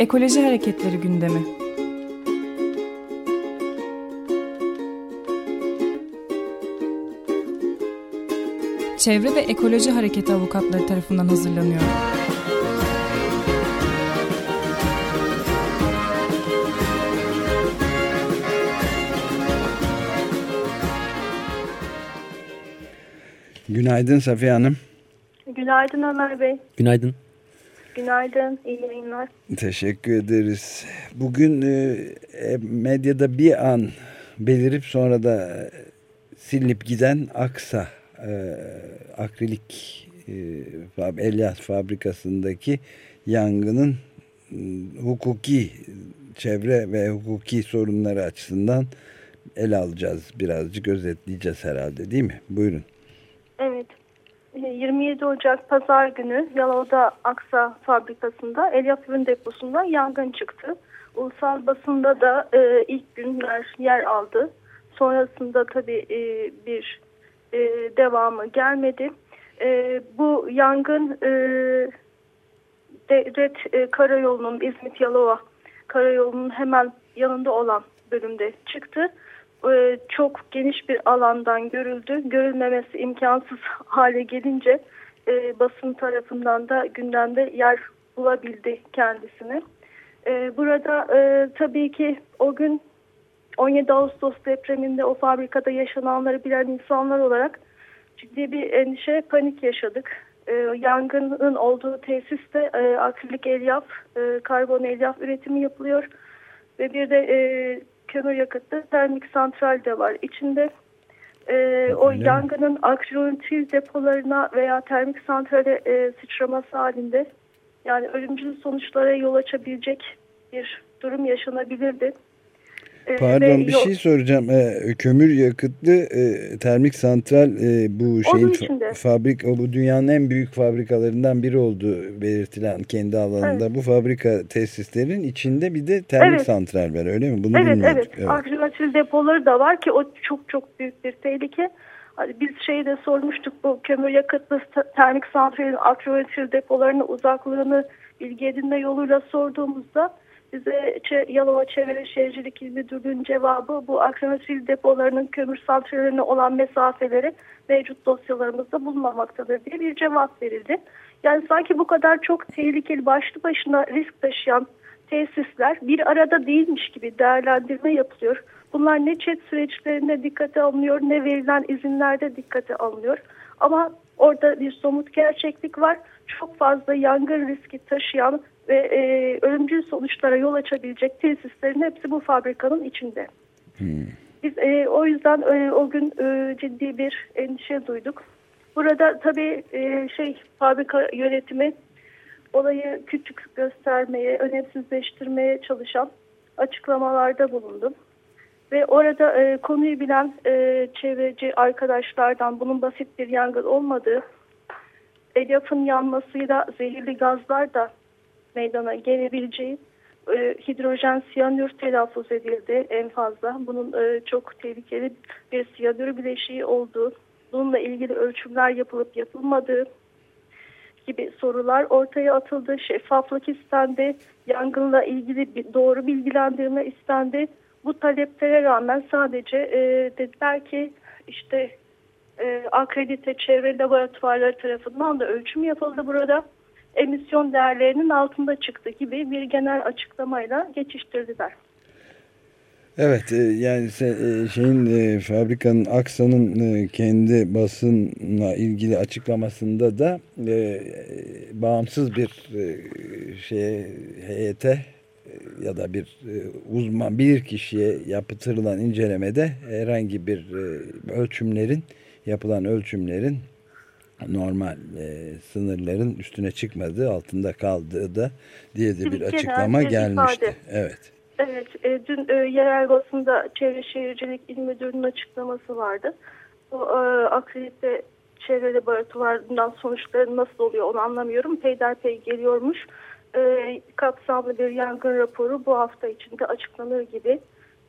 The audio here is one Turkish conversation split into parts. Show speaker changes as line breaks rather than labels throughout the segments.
Ekoloji Hareketleri gündemi. Çevre ve Ekoloji Hareketi avukatları tarafından hazırlanıyor.
Günaydın Safiye Hanım.
Günaydın Ömer Bey.
Günaydın.
Günaydın, iyi yayınlar.
Teşekkür ederiz. Bugün e, e, medyada bir an belirip sonra da e, silinip giden Aksa akrilik e, fabrikasındaki yangının e, hukuki çevre ve hukuki sorunları açısından ele alacağız birazcık özetleyeceğiz herhalde değil mi? Buyurun.
Evet. 27 Ocak Pazar günü Yalova'da Aksa fabrikasında Elyaf Ürün Deposu'nda yangın çıktı. Ulusal basında da e, ilk günler yer aldı. Sonrasında tabii e, bir e, devamı gelmedi. E, bu yangın e, Devlet e, Karayolu'nun İzmit Yalova Karayolu'nun hemen yanında olan bölümde çıktı. E, çok geniş bir alandan görüldü. Görülmemesi imkansız hale gelince e, basın tarafından da gündemde yer bulabildi kendisini. E, burada e, tabii ki o gün 17 Ağustos depreminde o fabrikada yaşananları bilen insanlar olarak ciddi bir endişe, panik yaşadık. E, yangının olduğu tesiste e, akrilik elyaf, e, karbon elyaf üretimi yapılıyor ve bir de e, kömür yakıtlı termik santral de var. İçinde e, o Öyle yangının akriyotil depolarına veya termik santrale e, sıçraması halinde yani ölümcül sonuçlara yol açabilecek bir durum yaşanabilirdi.
Ee, Pardon bir şey soracağım. Ee, kömür yakıtlı e, termik santral e, bu şeyin fa fabrik o bu dünyanın en büyük fabrikalarından biri olduğu belirtilen kendi alanında evet. bu fabrika tesislerin içinde bir de termik evet. santral var öyle mi?
Bunu evet evet. evet. Akrilatil depoları da var ki o çok çok büyük bir tehlike. Hani biz şeyi de sormuştuk bu kömür yakıtlı termik santralin akrilatil depolarının uzaklığını bilgi edinme yoluyla sorduğumuzda bize Yalova Çevre Şehircilik İl Müdürlüğü'nün cevabı bu akronosil depolarının kömür santrallerine olan mesafeleri mevcut dosyalarımızda bulunmamaktadır diye bir cevap verildi. Yani sanki bu kadar çok tehlikeli başlı başına risk taşıyan tesisler bir arada değilmiş gibi değerlendirme yapılıyor. Bunlar ne çet süreçlerinde dikkate alınıyor ne verilen izinlerde dikkate alınıyor. Ama orada bir somut gerçeklik var. Çok fazla yangın riski taşıyan ve e, ölümcül sonuçlara yol açabilecek tesislerin hepsi bu fabrikanın içinde. Hmm. Biz e, o yüzden e, o gün e, ciddi bir endişe duyduk. Burada tabii e, şey fabrika yönetimi olayı küçük göstermeye, önemsizleştirmeye çalışan açıklamalarda bulundu. Ve orada e, konuyu bilen e, çevreci arkadaşlardan bunun basit bir yangın olmadığı, elyafın yanmasıyla zehirli gazlar da meydana gelebileceği e, hidrojen siyanür telaffuz edildi en fazla. Bunun e, çok tehlikeli bir siyanür bileşiği olduğu, bununla ilgili ölçümler yapılıp yapılmadığı gibi sorular ortaya atıldı. Şeffaflık istendi, yangınla ilgili doğru bilgilendirme istendi. Bu taleplere rağmen sadece e, dediler ki işte e, akredite çevre laboratuvarları tarafından da ölçüm yapıldı burada emisyon değerlerinin altında çıktı gibi bir genel açıklamayla geçiştirdiler.
Evet e, yani e, şeyin e, fabrikanın Aksa'nın kendi basınla ilgili açıklamasında da bağımsız bir şeye heyete ya da bir uzman bir kişiye yaptırılan incelemede herhangi bir ölçümlerin yapılan ölçümlerin normal e, sınırların üstüne çıkmadığı, altında kaldığı da diye de bir açıklama gelmişti. Ifade. Evet.
Evet, e, dün e, yerel basında Çevre Şehircilik İl Müdürü'nün açıklaması vardı. Bu e, akredite çevre laboratuvarından sonuçları nasıl oluyor onu anlamıyorum. Peyderpey geliyormuş. E, kapsamlı bir yangın raporu bu hafta içinde açıklanır gibi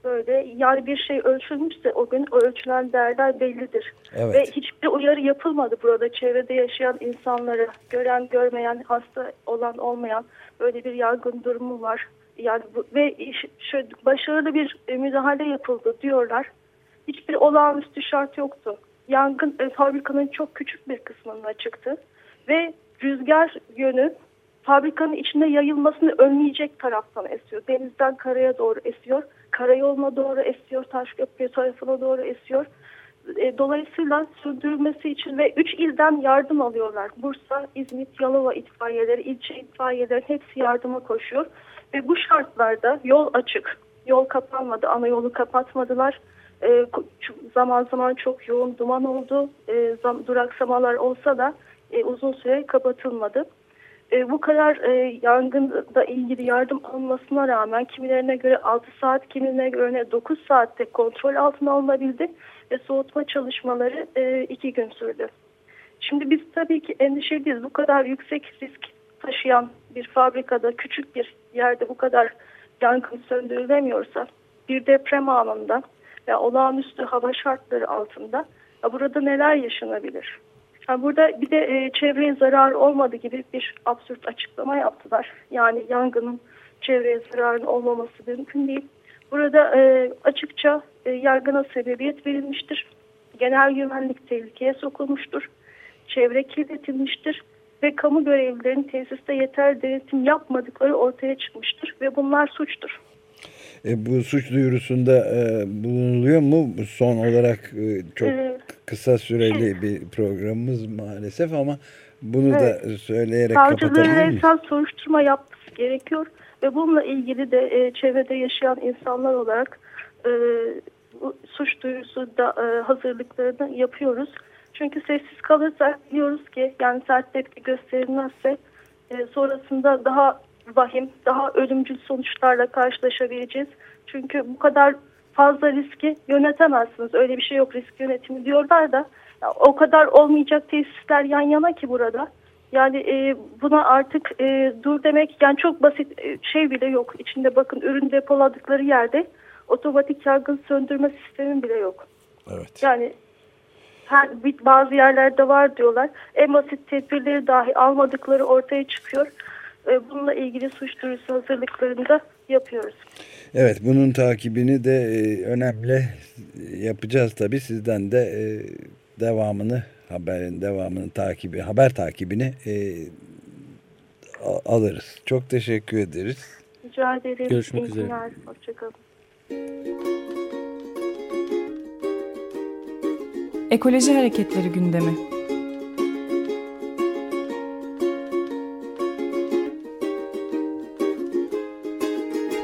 böyle yani bir şey ölçülmüşse o gün o ölçülen değerler bellidir. Evet. Ve hiçbir uyarı yapılmadı burada çevrede yaşayan insanlara gören görmeyen hasta olan olmayan böyle bir yangın durumu var. Yani bu, ve şöyle başarılı bir müdahale yapıldı diyorlar. Hiçbir olağanüstü şart yoktu. Yangın e, fabrikanın çok küçük bir kısmında çıktı ve rüzgar yönü fabrikanın içinde yayılmasını önleyecek taraftan esiyor. Denizden karaya doğru esiyor. Karayoluna doğru esiyor. Taşköprü tarafına doğru esiyor. E, dolayısıyla sürdürülmesi için ve 3 ilden yardım alıyorlar. Bursa, İzmit, Yalova itfaiyeleri, ilçe itfaiyeleri hepsi yardıma koşuyor. Ve bu şartlarda yol açık. Yol kapanmadı. Ana yolu kapatmadılar. E, zaman zaman çok yoğun duman oldu. E, duraksamalar olsa da uzun süre kapatılmadı. E, bu kadar e, yangında ilgili yardım alınmasına rağmen kimilerine göre 6 saat, kimilerine göre 9 saatte kontrol altına alınabildi ve soğutma çalışmaları 2 e, gün sürdü. Şimdi biz tabii ki endişeliyiz. Bu kadar yüksek risk taşıyan bir fabrikada, küçük bir yerde bu kadar yangın söndürülemiyorsa bir deprem anında ve olağanüstü hava şartları altında burada neler yaşanabilir? Yani burada bir de e, çevreye zarar olmadı gibi bir absürt açıklama yaptılar. Yani yangının çevreye zararın olmaması mümkün değil. Burada e, açıkça e, yangına sebebiyet verilmiştir. Genel güvenlik tehlikeye sokulmuştur. Çevre kirletilmiştir ve kamu görevlilerinin tesiste yeter denetim yapmadıkları ortaya çıkmıştır ve bunlar suçtur.
E, bu suç duyurusunda e, bulunuluyor mu? Son olarak e, çok ee, kısa süreli bir programımız maalesef ama bunu evet. da söyleyerek kapatabilir miyiz?
esas soruşturma yapması gerekiyor ve bununla ilgili de e, çevrede yaşayan insanlar olarak e, suç duyurusu da e, hazırlıklarını yapıyoruz. Çünkü sessiz kalırsak biliyoruz ki yani sert tepki gösterilmezse e, sonrasında daha vahim, daha ölümcül sonuçlarla karşılaşabileceğiz. Çünkü bu kadar fazla riski yönetemezsiniz. Öyle bir şey yok risk yönetimi diyorlar da ya, o kadar olmayacak tesisler yan yana ki burada. Yani e, buna artık e, dur demek yani çok basit e, şey bile yok. İçinde bakın ürün depoladıkları yerde otomatik yangın söndürme sistemi bile yok.
Evet.
Yani her, bazı yerlerde var diyorlar. En basit tedbirleri dahi almadıkları ortaya çıkıyor. E, bununla ilgili suç duyurusu hazırlıklarını da yapıyoruz.
Evet bunun takibini de e, önemli yapacağız tabii sizden de e, devamını haberin devamını takibi haber takibini alırız. Çok teşekkür ederiz.
Rica ederim.
Görüşmek üzere.
Hoşçakalın.
Ekoloji Hareketleri gündemi.